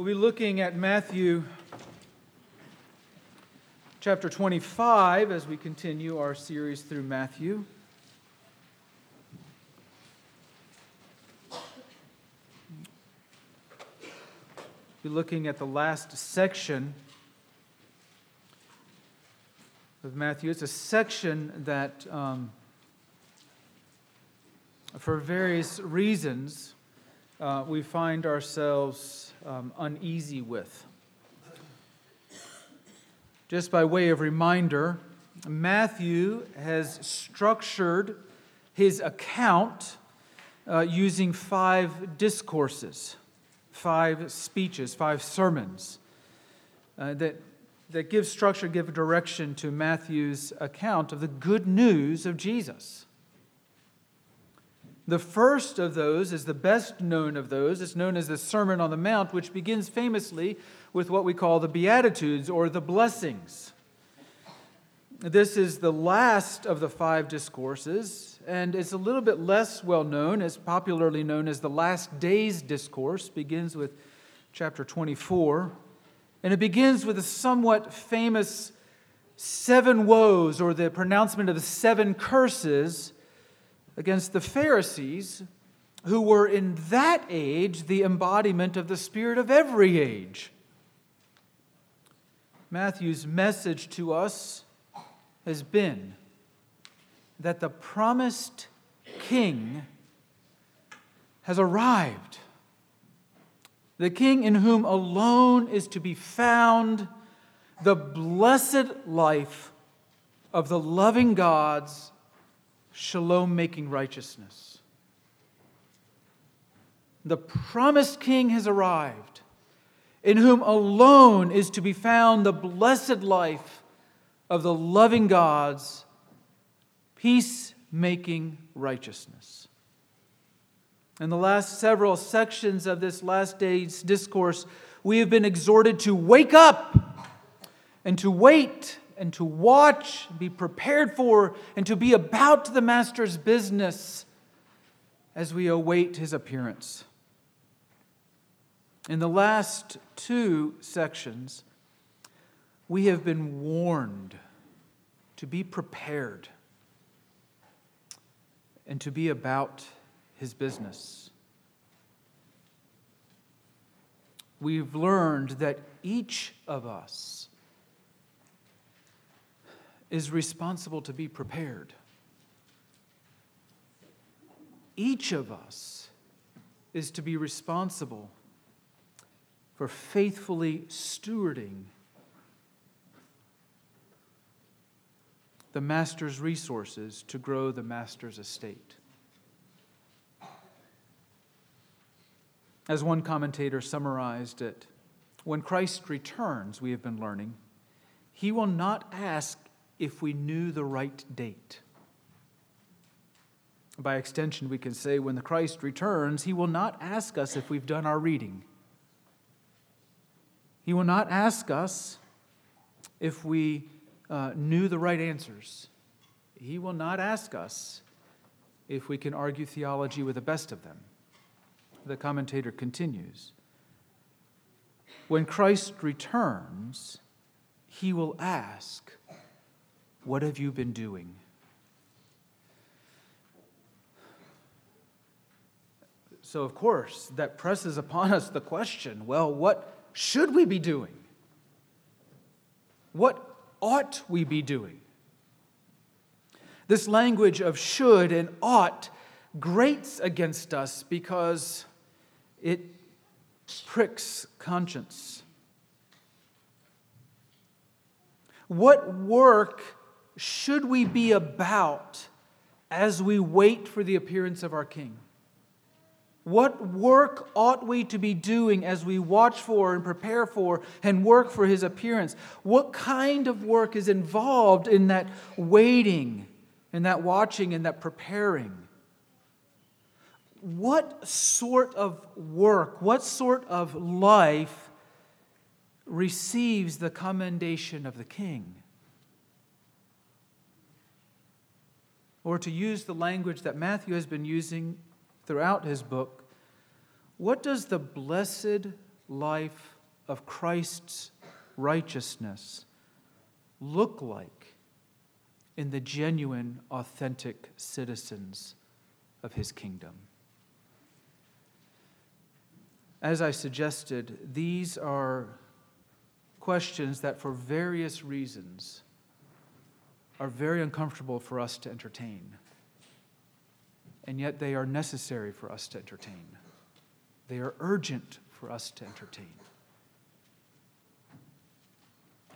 We'll be looking at Matthew chapter 25 as we continue our series through Matthew. We'll be looking at the last section of Matthew. It's a section that, um, for various reasons, uh, we find ourselves um, uneasy with. Just by way of reminder, Matthew has structured his account uh, using five discourses, five speeches, five sermons uh, that, that give structure, give direction to Matthew's account of the good news of Jesus. The first of those is the best known of those. It's known as the Sermon on the Mount, which begins famously with what we call the Beatitudes or the blessings. This is the last of the five discourses, and it's a little bit less well known. It's popularly known as the Last Days Discourse, begins with chapter 24. And it begins with a somewhat famous seven woes or the pronouncement of the seven curses against the Pharisees, who were in that age the embodiment of the spirit of every age. Matthew's message to us has been that the promised king has arrived. The king in whom alone is to be found the blessed life of the loving God's shalom making righteousness. The promised king has arrived, in whom alone is to be found the blessed life of the loving God's peace-making righteousness. In the last several sections of this last day's discourse, we have been exhorted to wake up and to wait and to watch, be prepared for, and to be about the Master's business as we await his appearance. In the last two sections, we have been warned to be prepared and to be about his business. We've learned that each of us is responsible to be prepared. Each of us is to be responsible for faithfully stewarding the master's resources to grow the master's estate. As one commentator summarized it, when Christ returns, we have been learning, he will not ask if we knew the right date. By extension, we can say when the Christ returns, he will not ask us if we've done our reading. He will not ask us if we uh, knew the right answers. He will not ask us if we can argue theology with the best of them. The commentator continues When Christ returns, he will ask, what have you been doing? So, of course, that presses upon us the question well, what should we be doing? What ought we be doing? This language of should and ought grates against us because it pricks conscience. What work should we be about as we wait for the appearance of our King? What work ought we to be doing as we watch for and prepare for and work for his appearance? What kind of work is involved in that waiting, in that watching, in that preparing? What sort of work, what sort of life receives the commendation of the king? Or to use the language that Matthew has been using throughout his book, what does the blessed life of Christ's righteousness look like in the genuine, authentic citizens of his kingdom? As I suggested, these are questions that, for various reasons, are very uncomfortable for us to entertain. And yet they are necessary for us to entertain. They are urgent for us to entertain.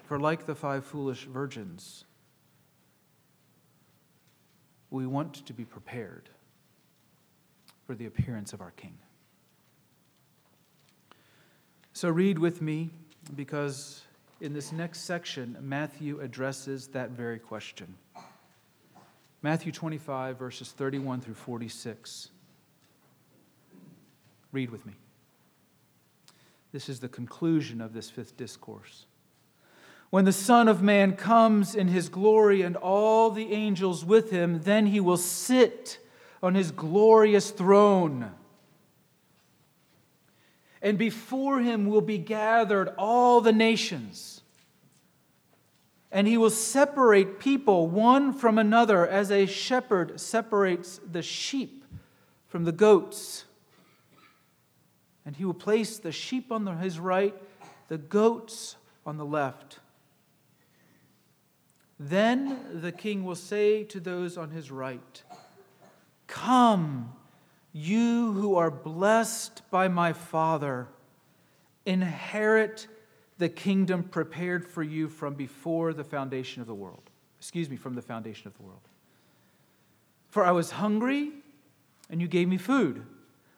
For, like the five foolish virgins, we want to be prepared for the appearance of our King. So, read with me because in this next section, Matthew addresses that very question. Matthew 25, verses 31 through 46. Read with me. This is the conclusion of this fifth discourse. When the Son of Man comes in his glory and all the angels with him, then he will sit on his glorious throne. And before him will be gathered all the nations. And he will separate people one from another as a shepherd separates the sheep from the goats. And he will place the sheep on his right, the goats on the left. Then the king will say to those on his right, Come, you who are blessed by my Father, inherit the kingdom prepared for you from before the foundation of the world. Excuse me, from the foundation of the world. For I was hungry, and you gave me food.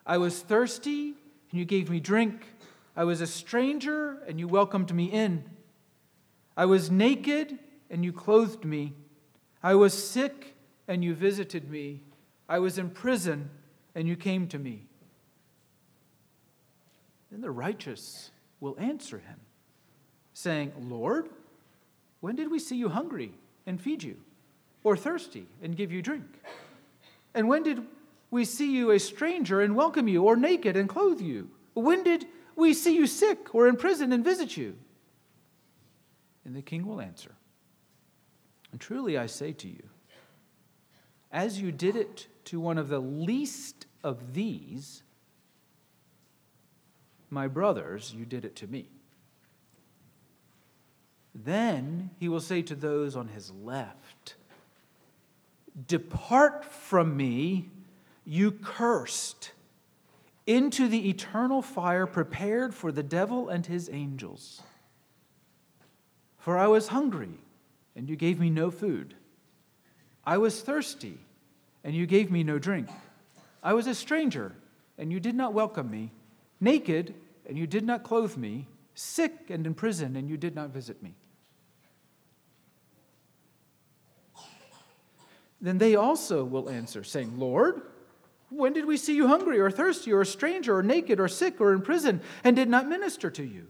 I was thirsty, and you gave me drink. I was a stranger, and you welcomed me in. I was naked, and you clothed me. I was sick, and you visited me. I was in prison, and you came to me. Then the righteous will answer him, saying, Lord, when did we see you hungry and feed you, or thirsty and give you drink? And when did we see you a stranger and welcome you, or naked and clothe you? When did we see you sick or in prison and visit you? And the king will answer, And truly I say to you, as you did it to one of the least of these, my brothers, you did it to me. Then he will say to those on his left, Depart from me, you cursed, into the eternal fire prepared for the devil and his angels. For I was hungry, and you gave me no food. I was thirsty, and you gave me no drink. I was a stranger, and you did not welcome me, naked, and you did not clothe me, sick and in prison, and you did not visit me. Then they also will answer, saying, Lord, when did we see you hungry or thirsty or a stranger or naked or sick or in prison and did not minister to you?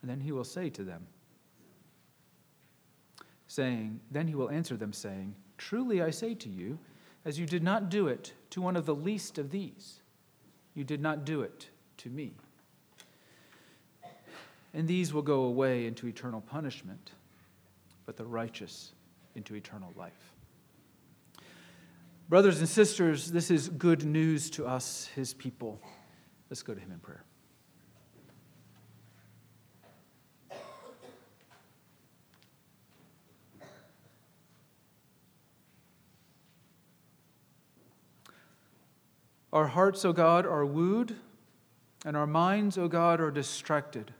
And then he will say to them, saying, Then he will answer them, saying, Truly I say to you, as you did not do it to one of the least of these, you did not do it to me. And these will go away into eternal punishment, but the righteous into eternal life. Brothers and sisters, this is good news to us, his people. Let's go to him in prayer. Our hearts, O God, are wooed, and our minds, O God, are distracted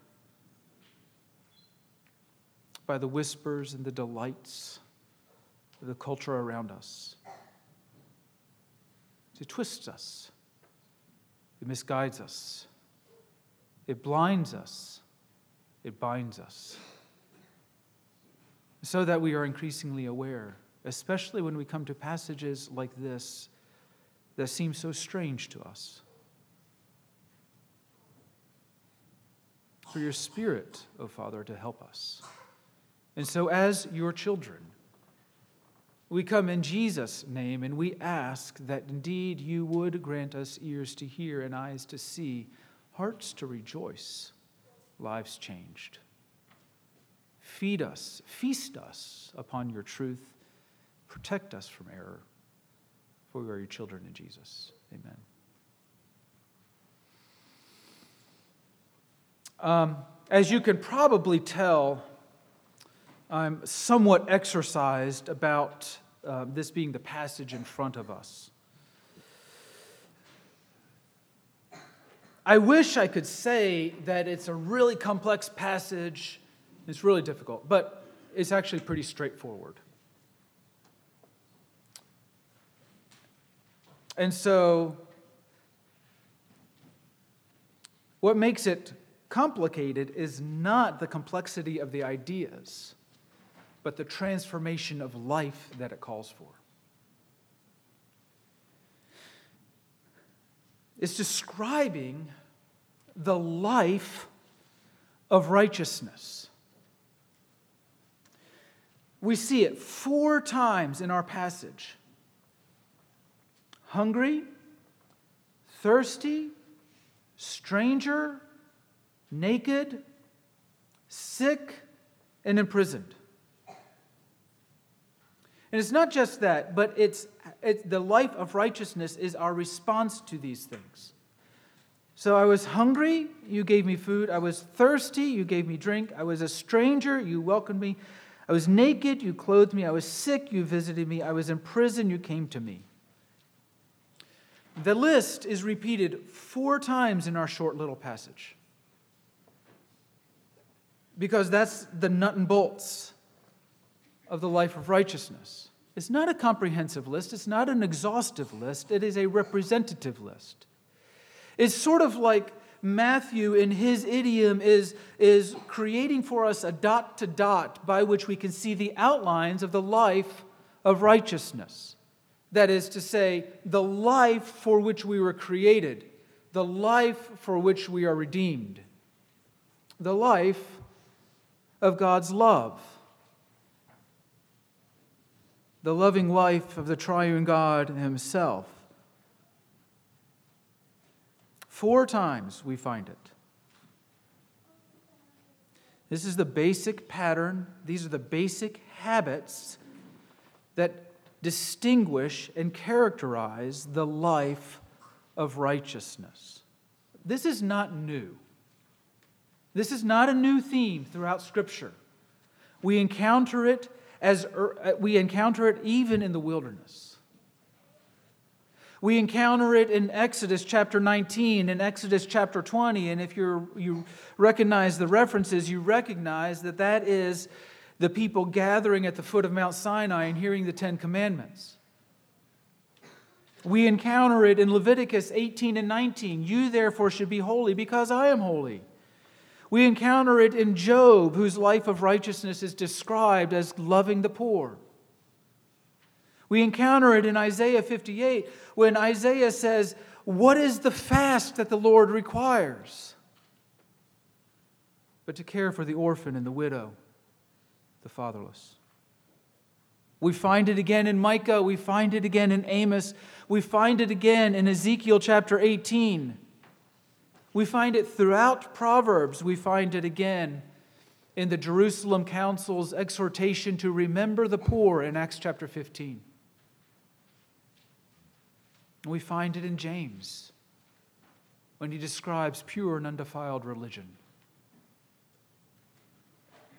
by the whispers and the delights of the culture around us. It twists us, it misguides us, it blinds us, it binds us. So that we are increasingly aware, especially when we come to passages like this that seem so strange to us. For your Spirit, O oh Father, to help us. And so, as your children, We come in Jesus' name and we ask that indeed you would grant us ears to hear and eyes to see, hearts to rejoice, lives changed. Feed us, feast us upon your truth, protect us from error, for we are your children in Jesus. Amen. Um, as you can probably tell, I'm somewhat exercised about uh, this being the passage in front of us. I wish I could say that it's a really complex passage, it's really difficult, but it's actually pretty straightforward. And so, what makes it complicated is not the complexity of the ideas but the transformation of life that it calls for. It's describing the life of righteousness. We see it four times in our passage hungry, thirsty, stranger, naked, sick, and imprisoned. And it's not just that, but it's, it's the life of righteousness is our response to these things. So I was hungry, you gave me food. I was thirsty, you gave me drink. I was a stranger, you welcomed me. I was naked, you clothed me. I was sick, you visited me. I was in prison, you came to me. The list is repeated four times in our short little passage. Because that's the nut and bolts of the life of righteousness. It's not a comprehensive list, it's not an exhaustive list, it is a representative list. It's sort of like Matthew, in his idiom, is, is creating for us a dot to dot by which we can see the outlines of the life of righteousness. That is to say, the life for which we were created, the life for which we are redeemed, the life of God's love the loving life of the triune God Himself. Four times we find it. This is the basic pattern, these are the basic habits that distinguish and characterize the life of righteousness. This is not new. This is not a new theme throughout Scripture. We encounter it as er, uh, we encounter it even in the wilderness. We encounter it in Exodus chapter 19, in Exodus chapter 20, and if you you recognize the references, you recognize that that is the people gathering at the foot of Mount Sinai and hearing the Ten Commandments. We encounter it in Leviticus 18 and 19. You therefore should be holy because I am holy. We encounter it in Job, whose life of righteousness is described as loving the poor. We encounter it in Isaiah 58 when Isaiah says, What is the fast that the Lord requires? But to care for the orphan and the widow, the fatherless. We find it again in Micah. We find it again in Amos. We find it again in Ezekiel chapter 18. We find it throughout Proverbs. We find it again in the Jerusalem Council's exhortation to remember the poor in Acts chapter 15. We find it in James when he describes pure and undefiled religion.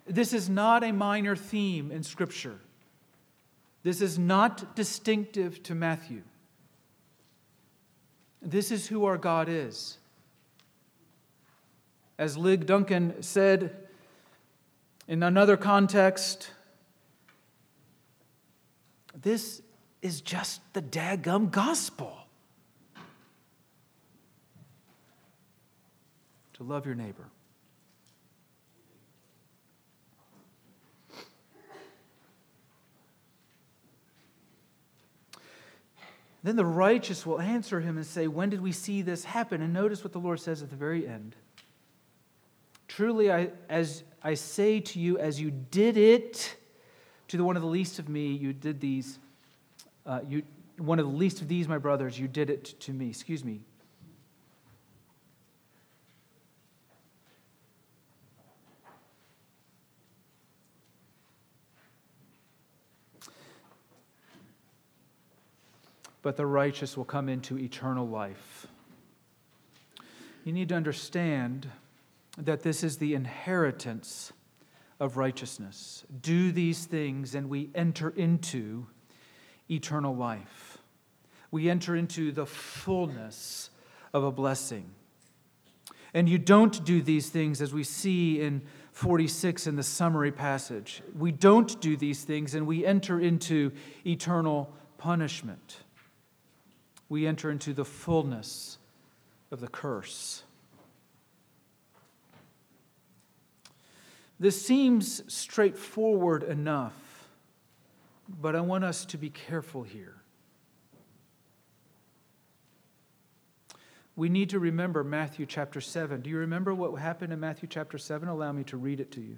This is not a minor theme in Scripture. This is not distinctive to Matthew. This is who our God is. As Lig Duncan said in another context, this is just the daggum gospel. To love your neighbor. Then the righteous will answer him and say, When did we see this happen? And notice what the Lord says at the very end. Truly, I, as I say to you, as you did it to the one of the least of me, you did these uh, you, one of the least of these, my brothers, you did it to me. Excuse me. But the righteous will come into eternal life. You need to understand that this is the inheritance of righteousness. Do these things, and we enter into eternal life. We enter into the fullness of a blessing. And you don't do these things as we see in 46 in the summary passage. We don't do these things and we enter into eternal punishment. We enter into the fullness of the curse. This seems straightforward enough but I want us to be careful here. We need to remember Matthew chapter 7. Do you remember what happened in Matthew chapter 7? Allow me to read it to you.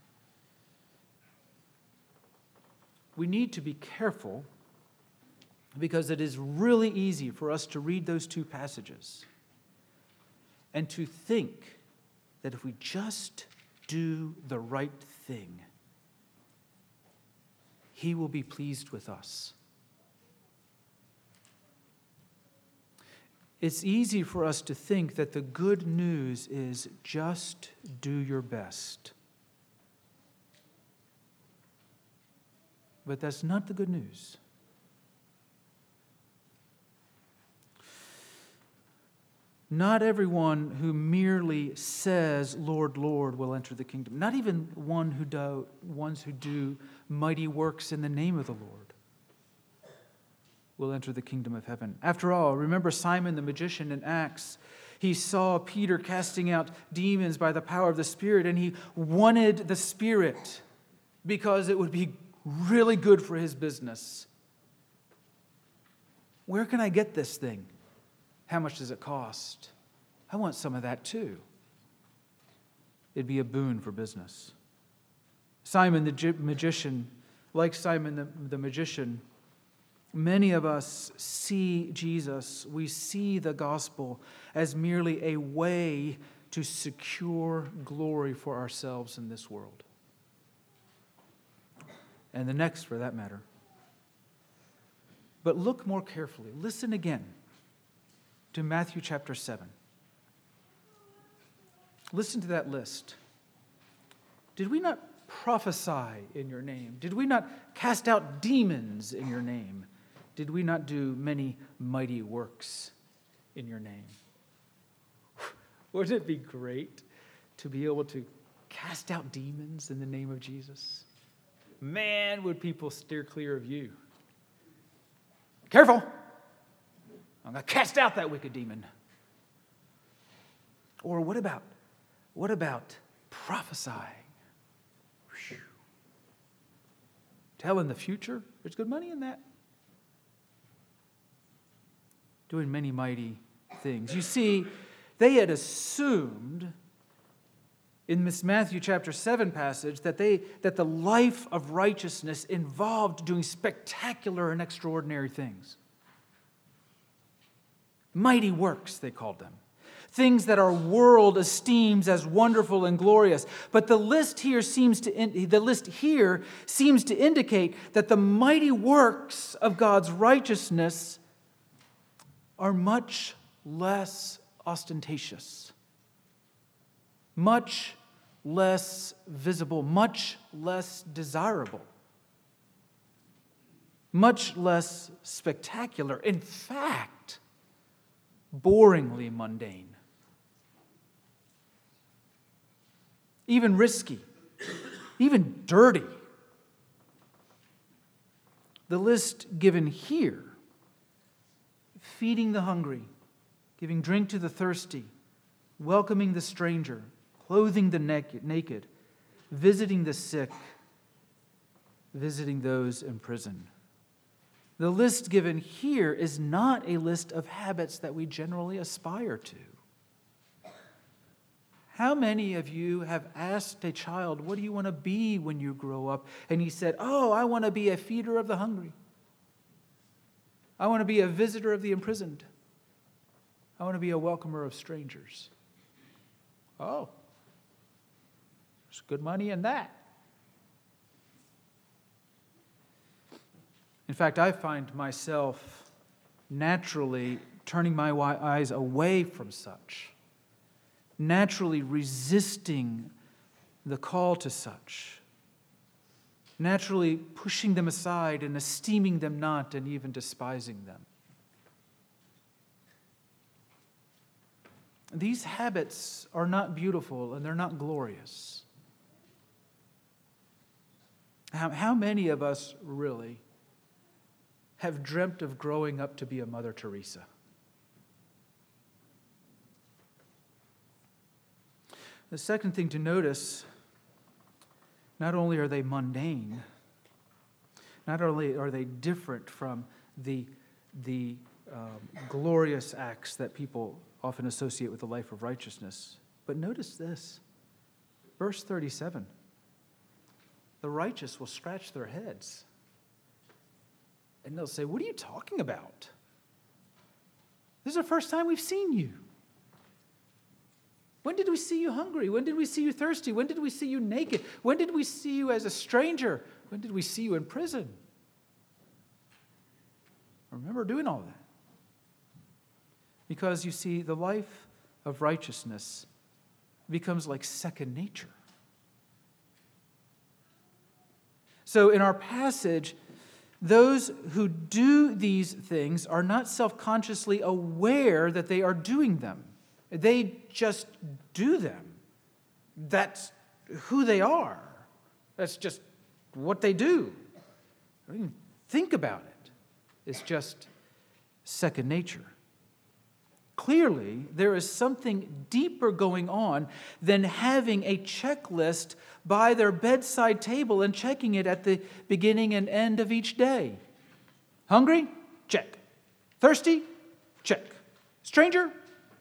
We need to be careful because it is really easy for us to read those two passages and to think that if we just do the right thing, He will be pleased with us. It's easy for us to think that the good news is just do your best. But that's not the good news. Not everyone who merely says, Lord, Lord, will enter the kingdom. Not even one who do, ones who do mighty works in the name of the Lord will enter the kingdom of heaven. After all, remember Simon the magician in Acts. He saw Peter casting out demons by the power of the Spirit, and he wanted the Spirit because it would be really good for his business. Where can I get this thing? How much does it cost? I want some of that too. It'd be a boon for business. Simon the magician, like Simon the, the magician, many of us see Jesus, we see the gospel as merely a way to secure glory for ourselves in this world. And the next, for that matter. But look more carefully. Listen again to Matthew chapter 7. Listen to that list. Did we not prophesy in your name? Did we not cast out demons in your name? Did we not do many mighty works in your name? Wouldn't it be great to be able to cast out demons in the name of Jesus? Man, would people steer clear of you. Careful! I'm going to cast out that wicked demon. Or what about, what about prophesying? Whew. Telling the future? There's good money in that. Doing many mighty things. You see, they had assumed in this Matthew chapter 7 passage that, they, that the life of righteousness involved doing spectacular and extraordinary things. Mighty works, they called them. Things that our world esteems as wonderful and glorious. But the list here seems to in, the list here seems to indicate that the mighty works of God's righteousness are much less ostentatious, much less visible, much less desirable, much less spectacular. In fact, boringly mundane, even risky, even dirty. The list given here feeding the hungry, giving drink to the thirsty, welcoming the stranger, clothing the naked, visiting the sick, visiting those in prison. The list given here is not a list of habits that we generally aspire to. How many of you have asked a child, What do you want to be when you grow up? And he said, Oh, I want to be a feeder of the hungry. I want to be a visitor of the imprisoned. I want to be a welcomer of strangers. Oh, there's good money in that. In fact, I find myself naturally turning my eyes away from such, naturally resisting the call to such, naturally pushing them aside and esteeming them not and even despising them. These habits are not beautiful and they're not glorious. How, how many of us really have dreamt of growing up to be a Mother Teresa. The second thing to notice not only are they mundane, not only are they different from the, the um, glorious acts that people often associate with the life of righteousness, but notice this. Verse 37 the righteous will scratch their heads. And they'll say, What are you talking about? This is the first time we've seen you. When did we see you hungry? When did we see you thirsty? When did we see you naked? When did we see you as a stranger? When did we see you in prison? I remember doing all that. Because you see, the life of righteousness becomes like second nature. So in our passage, those who do these things are not self consciously aware that they are doing them, they just do them. That's who they are, that's just what they do. Don't even think about it, it's just second nature. Clearly, there is something deeper going on than having a checklist by their bedside table and checking it at the beginning and end of each day. Hungry? Check. Thirsty? Check. Stranger?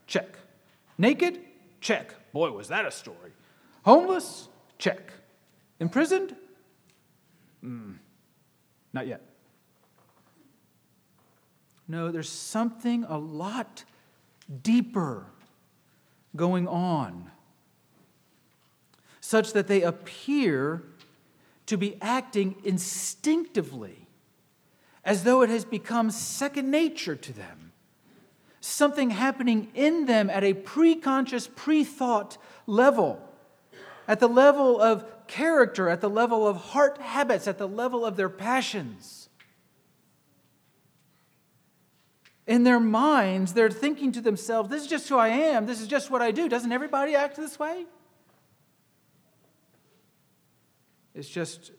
Check. Naked? Check. Boy, was that a story. Homeless? Check. Imprisoned? Mm, not yet. No, there's something a lot deeper going on, such that they appear to be acting instinctively, as though it has become second nature to them. Something happening in them at a pre-conscious, pre-thought level, at the level of character, at the level of heart habits, at the level of their passions. In their minds, they're thinking to themselves, This is just who I am. This is just what I do. Doesn't everybody act this way? It's just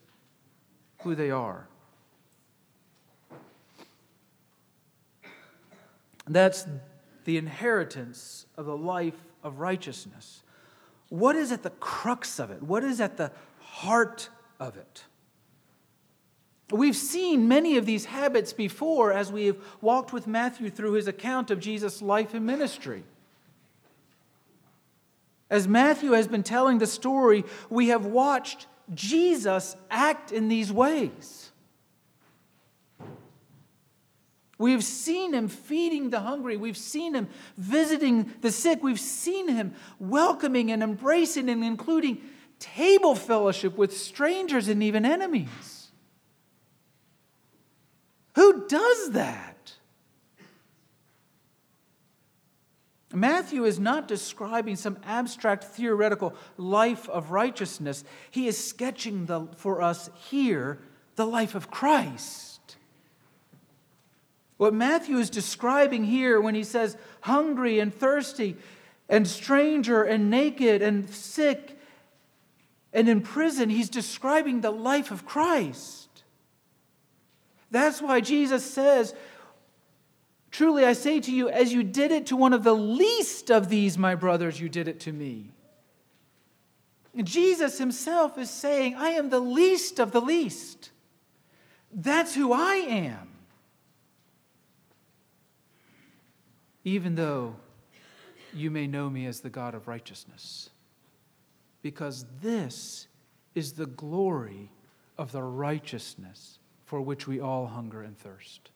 who they are. That's the inheritance of the life of righteousness. What is at the crux of it? What is at the heart of it? We've seen many of these habits before as we have walked with Matthew through his account of Jesus' life and ministry. As Matthew has been telling the story, we have watched Jesus act in these ways. We've seen him feeding the hungry. We've seen him visiting the sick. We've seen him welcoming and embracing and including table fellowship with strangers and even enemies. Who does that? Matthew is not describing some abstract theoretical life of righteousness. He is sketching the, for us here the life of Christ. What Matthew is describing here when he says hungry and thirsty and stranger and naked and sick and in prison, he's describing the life of Christ. That's why Jesus says, Truly I say to you, as you did it to one of the least of these, my brothers, you did it to me. Jesus himself is saying, I am the least of the least. That's who I am. Even though you may know me as the God of righteousness. Because this is the glory of the righteousness for which we all hunger and thirst.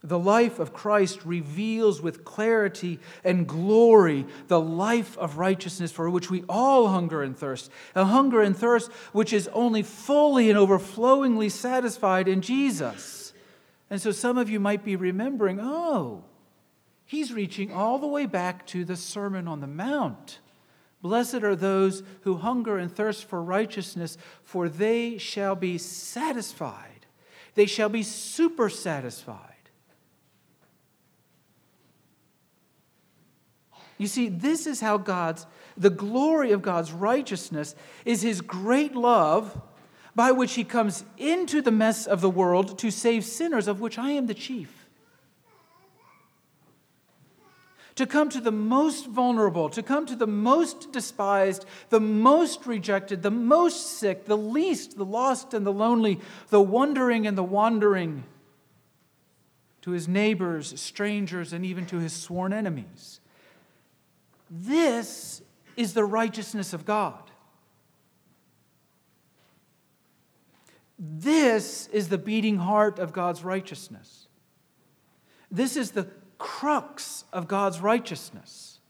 The life of Christ reveals with clarity and glory the life of righteousness for which we all hunger and thirst. A hunger and thirst which is only fully and overflowingly satisfied in Jesus. And so some of you might be remembering oh, he's reaching all the way back to the Sermon on the Mount. Blessed are those who hunger and thirst for righteousness, for they shall be satisfied. They shall be super satisfied. You see, this is how God's, the glory of God's righteousness is his great love by which he comes into the mess of the world to save sinners, of which I am the chief. To come to the most vulnerable, to come to the most despised, the most rejected, the most sick, the least, the lost and the lonely, the wondering and the wandering, to his neighbors, strangers, and even to his sworn enemies. This is the righteousness of God. This is the beating heart of God's righteousness. This is the crux of God's righteousness.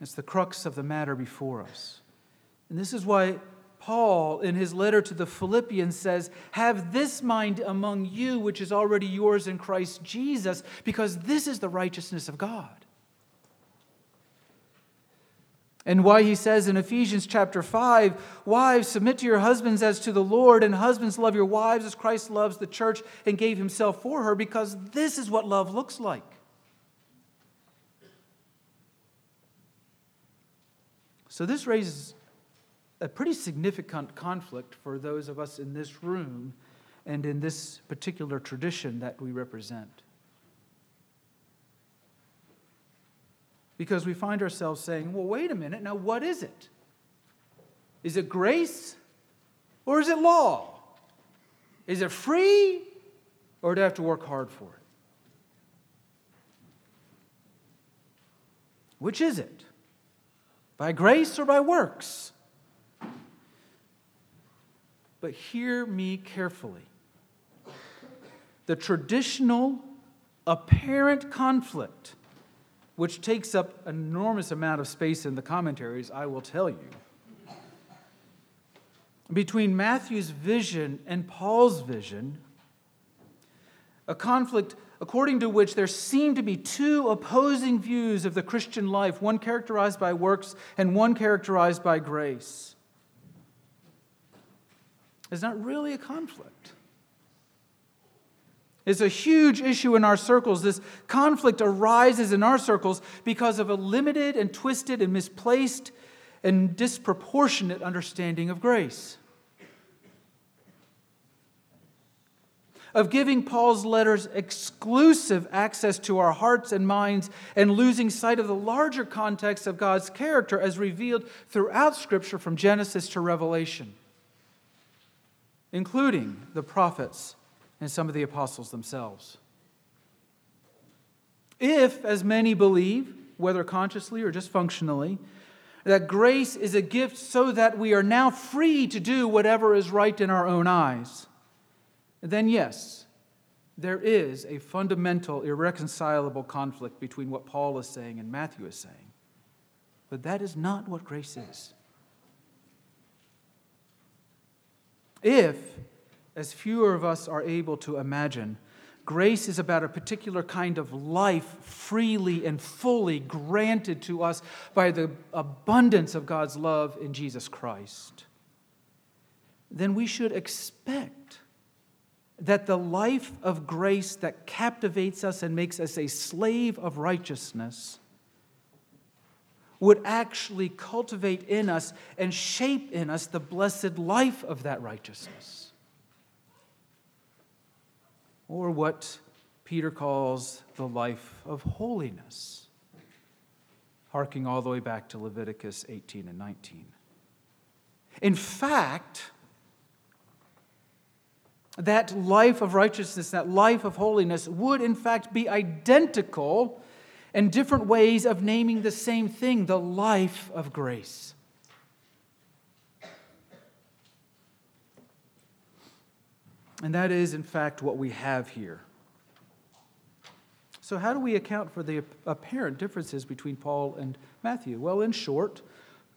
It's the crux of the matter before us. And this is why Paul, in his letter to the Philippians, says, Have this mind among you, which is already yours in Christ Jesus, because this is the righteousness of God and why he says in Ephesians chapter 5 Wives, submit to your husbands as to the Lord, and husbands, love your wives as Christ loves the church and gave himself for her, because this is what love looks like. So, this raises a pretty significant conflict for those of us in this room and in this particular tradition that we represent. Because we find ourselves saying, well, wait a minute, now what is it? Is it grace or is it law? Is it free or do I have to work hard for it? Which is it? By grace or by works? But hear me carefully. The traditional, apparent conflict which takes up an enormous amount of space in the commentaries, I will tell you. Between Matthew's vision and Paul's vision, a conflict according to which there seem to be two opposing views of the Christian life, one characterized by works and one characterized by grace. Is not really a conflict is a huge issue in our circles. This conflict arises in our circles because of a limited and twisted and misplaced and disproportionate understanding of grace. Of giving Paul's letters exclusive access to our hearts and minds and losing sight of the larger context of God's character as revealed throughout Scripture from Genesis to Revelation, including the prophets and some of the apostles themselves. If, as many believe, whether consciously or just functionally, that grace is a gift so that we are now free to do whatever is right in our own eyes, then yes, there is a fundamental, irreconcilable conflict between what Paul is saying and Matthew is saying. But that is not what grace is. If as fewer of us are able to imagine. Grace is about a particular kind of life freely and fully granted to us by the abundance of God's love in Jesus Christ. Then we should expect that the life of grace that captivates us and makes us a slave of righteousness would actually cultivate in us and shape in us the blessed life of that righteousness. Or what Peter calls the life of holiness, harking all the way back to Leviticus 18 and 19. In fact, that life of righteousness, that life of holiness, would in fact be identical and different ways of naming the same thing the life of grace. And that is, in fact, what we have here. So, how do we account for the apparent differences between Paul and Matthew? Well, in short,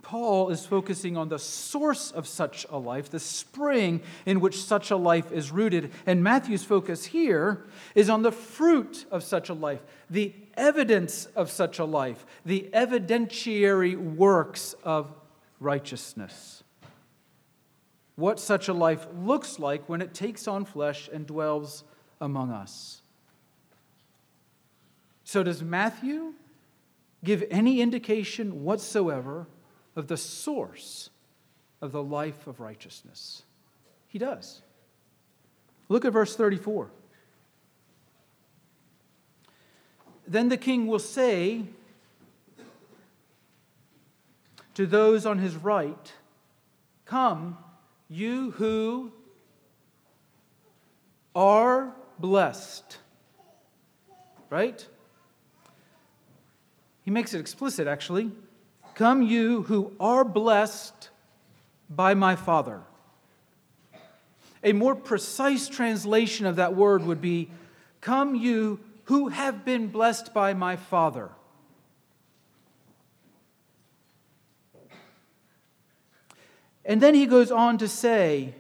Paul is focusing on the source of such a life, the spring in which such a life is rooted. And Matthew's focus here is on the fruit of such a life, the evidence of such a life, the evidentiary works of righteousness. What such a life looks like when it takes on flesh and dwells among us. So, does Matthew give any indication whatsoever of the source of the life of righteousness? He does. Look at verse 34. Then the king will say to those on his right, Come, you who are blessed. Right? He makes it explicit, actually. Come, you who are blessed by my Father. A more precise translation of that word would be Come, you who have been blessed by my Father. And then he goes on to say,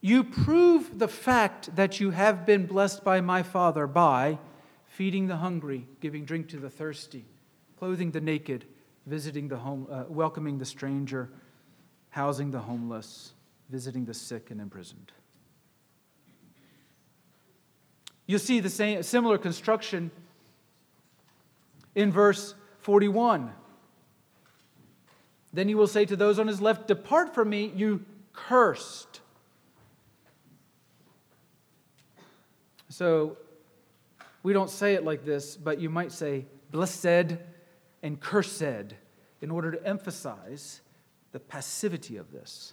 You prove the fact that you have been blessed by my Father by feeding the hungry, giving drink to the thirsty, clothing the naked, visiting the home, uh, welcoming the stranger, housing the homeless, visiting the sick and imprisoned. You see the same similar construction in verse 41. Then he will say to those on his left, Depart from me, you cursed. So we don't say it like this, but you might say, Blessed and cursed in order to emphasize the passivity of this.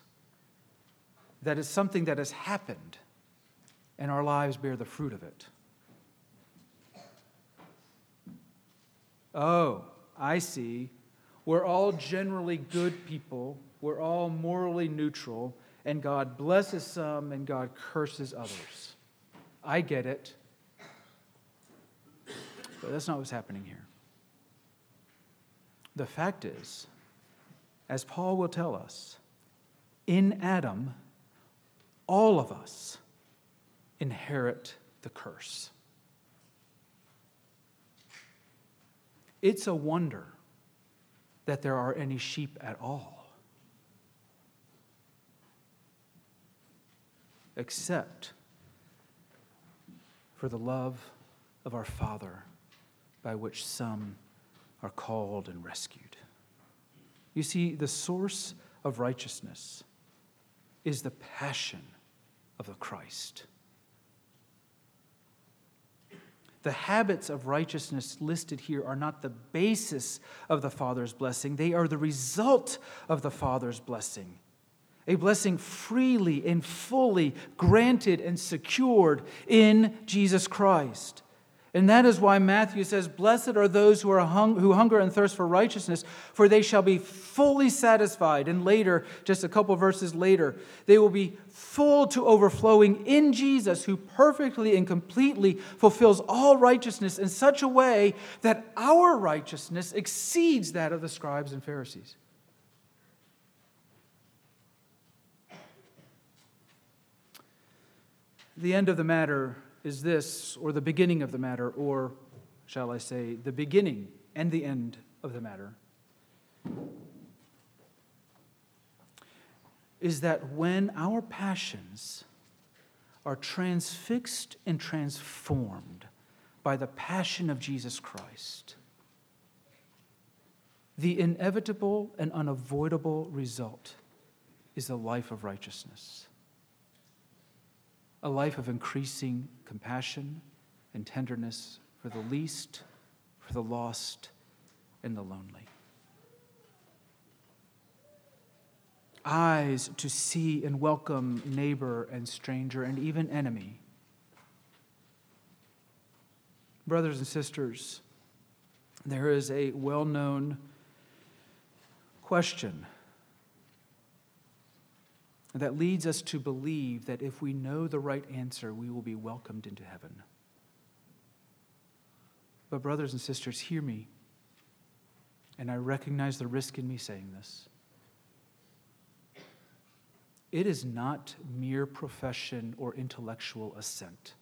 That is something that has happened, and our lives bear the fruit of it. Oh, I see. We're all generally good people. We're all morally neutral, and God blesses some and God curses others. I get it. But that's not what's happening here. The fact is, as Paul will tell us, in Adam, all of us inherit the curse. It's a wonder that there are any sheep at all, except for the love of our Father by which some are called and rescued. You see, the source of righteousness is the passion of the Christ. The habits of righteousness listed here are not the basis of the Father's blessing, they are the result of the Father's blessing. A blessing freely and fully granted and secured in Jesus Christ. And that is why Matthew says, Blessed are those who, are hung, who hunger and thirst for righteousness, for they shall be fully satisfied. And later, just a couple verses later, they will be full to overflowing in Jesus, who perfectly and completely fulfills all righteousness in such a way that our righteousness exceeds that of the scribes and Pharisees. The end of the matter is this, or the beginning of the matter, or shall I say, the beginning and the end of the matter, is that when our passions are transfixed and transformed by the passion of Jesus Christ, the inevitable and unavoidable result is a life of righteousness, a life of increasing compassion and tenderness for the least, for the lost, and the lonely. Eyes to see and welcome neighbor and stranger and even enemy. Brothers and sisters, there is a well known question that leads us to believe that if we know the right answer, we will be welcomed into heaven. But, brothers and sisters, hear me, and I recognize the risk in me saying this. It is not mere profession or intellectual assent,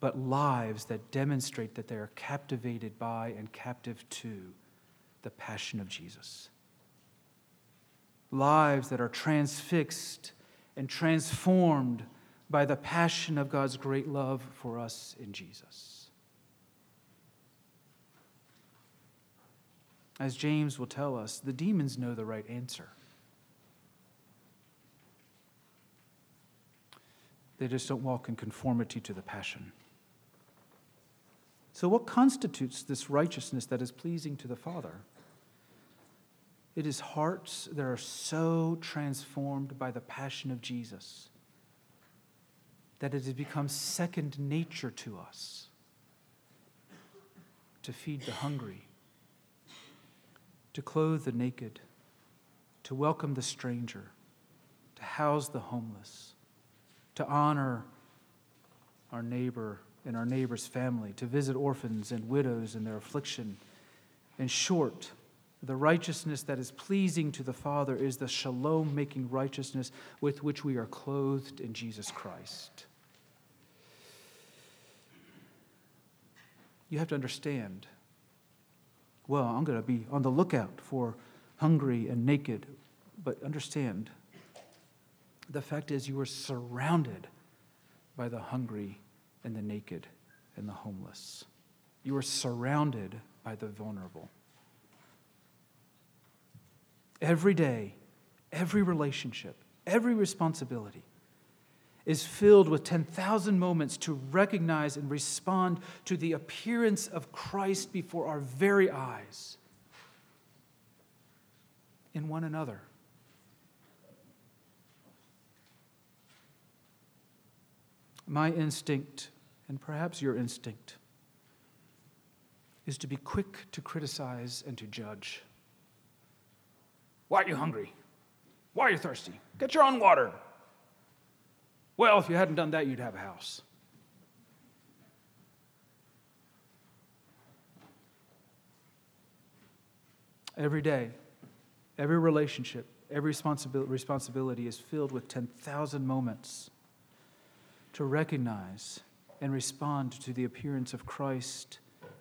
but lives that demonstrate that they are captivated by and captive to the passion of Jesus. Lives that are transfixed and transformed by the passion of God's great love for us in Jesus. As James will tell us, the demons know the right answer. They just don't walk in conformity to the passion. So, what constitutes this righteousness that is pleasing to the Father? It is hearts that are so transformed by the passion of Jesus that it has become second nature to us to feed the hungry, to clothe the naked, to welcome the stranger, to house the homeless, to honor our neighbor and our neighbor's family, to visit orphans and widows in their affliction. In short, the righteousness that is pleasing to the Father is the shalom making righteousness with which we are clothed in Jesus Christ. You have to understand well, I'm going to be on the lookout for hungry and naked, but understand the fact is you are surrounded by the hungry and the naked and the homeless. You are surrounded by the vulnerable. Every day, every relationship, every responsibility is filled with 10,000 moments to recognize and respond to the appearance of Christ before our very eyes in one another. My instinct, and perhaps your instinct, is to be quick to criticize and to judge. Why are you hungry? Why are you thirsty? Get your own water. Well, if you hadn't done that, you'd have a house. Every day, every relationship, every responsibility is filled with 10,000 moments to recognize and respond to the appearance of Christ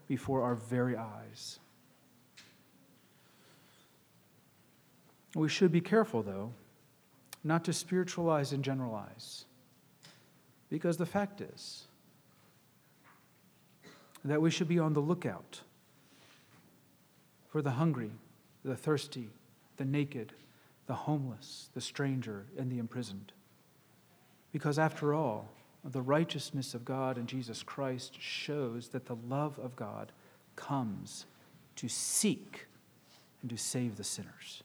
before our very eyes. We should be careful, though, not to spiritualize and generalize. Because the fact is that we should be on the lookout for the hungry, the thirsty, the naked, the homeless, the stranger, and the imprisoned. Because after all, the righteousness of God in Jesus Christ shows that the love of God comes to seek and to save the sinners.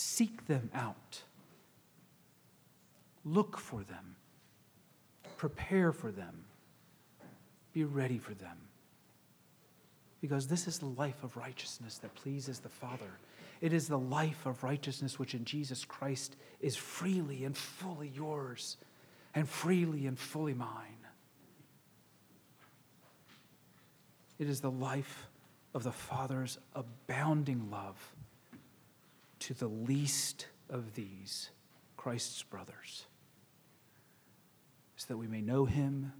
Seek them out. Look for them. Prepare for them. Be ready for them. Because this is the life of righteousness that pleases the Father. It is the life of righteousness which in Jesus Christ is freely and fully yours and freely and fully mine. It is the life of the Father's abounding love to the least of these, Christ's brothers, so that we may know him,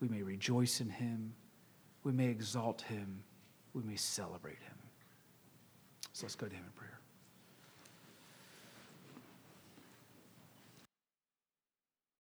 we may rejoice in him, we may exalt him, we may celebrate him. So let's go to him in prayer.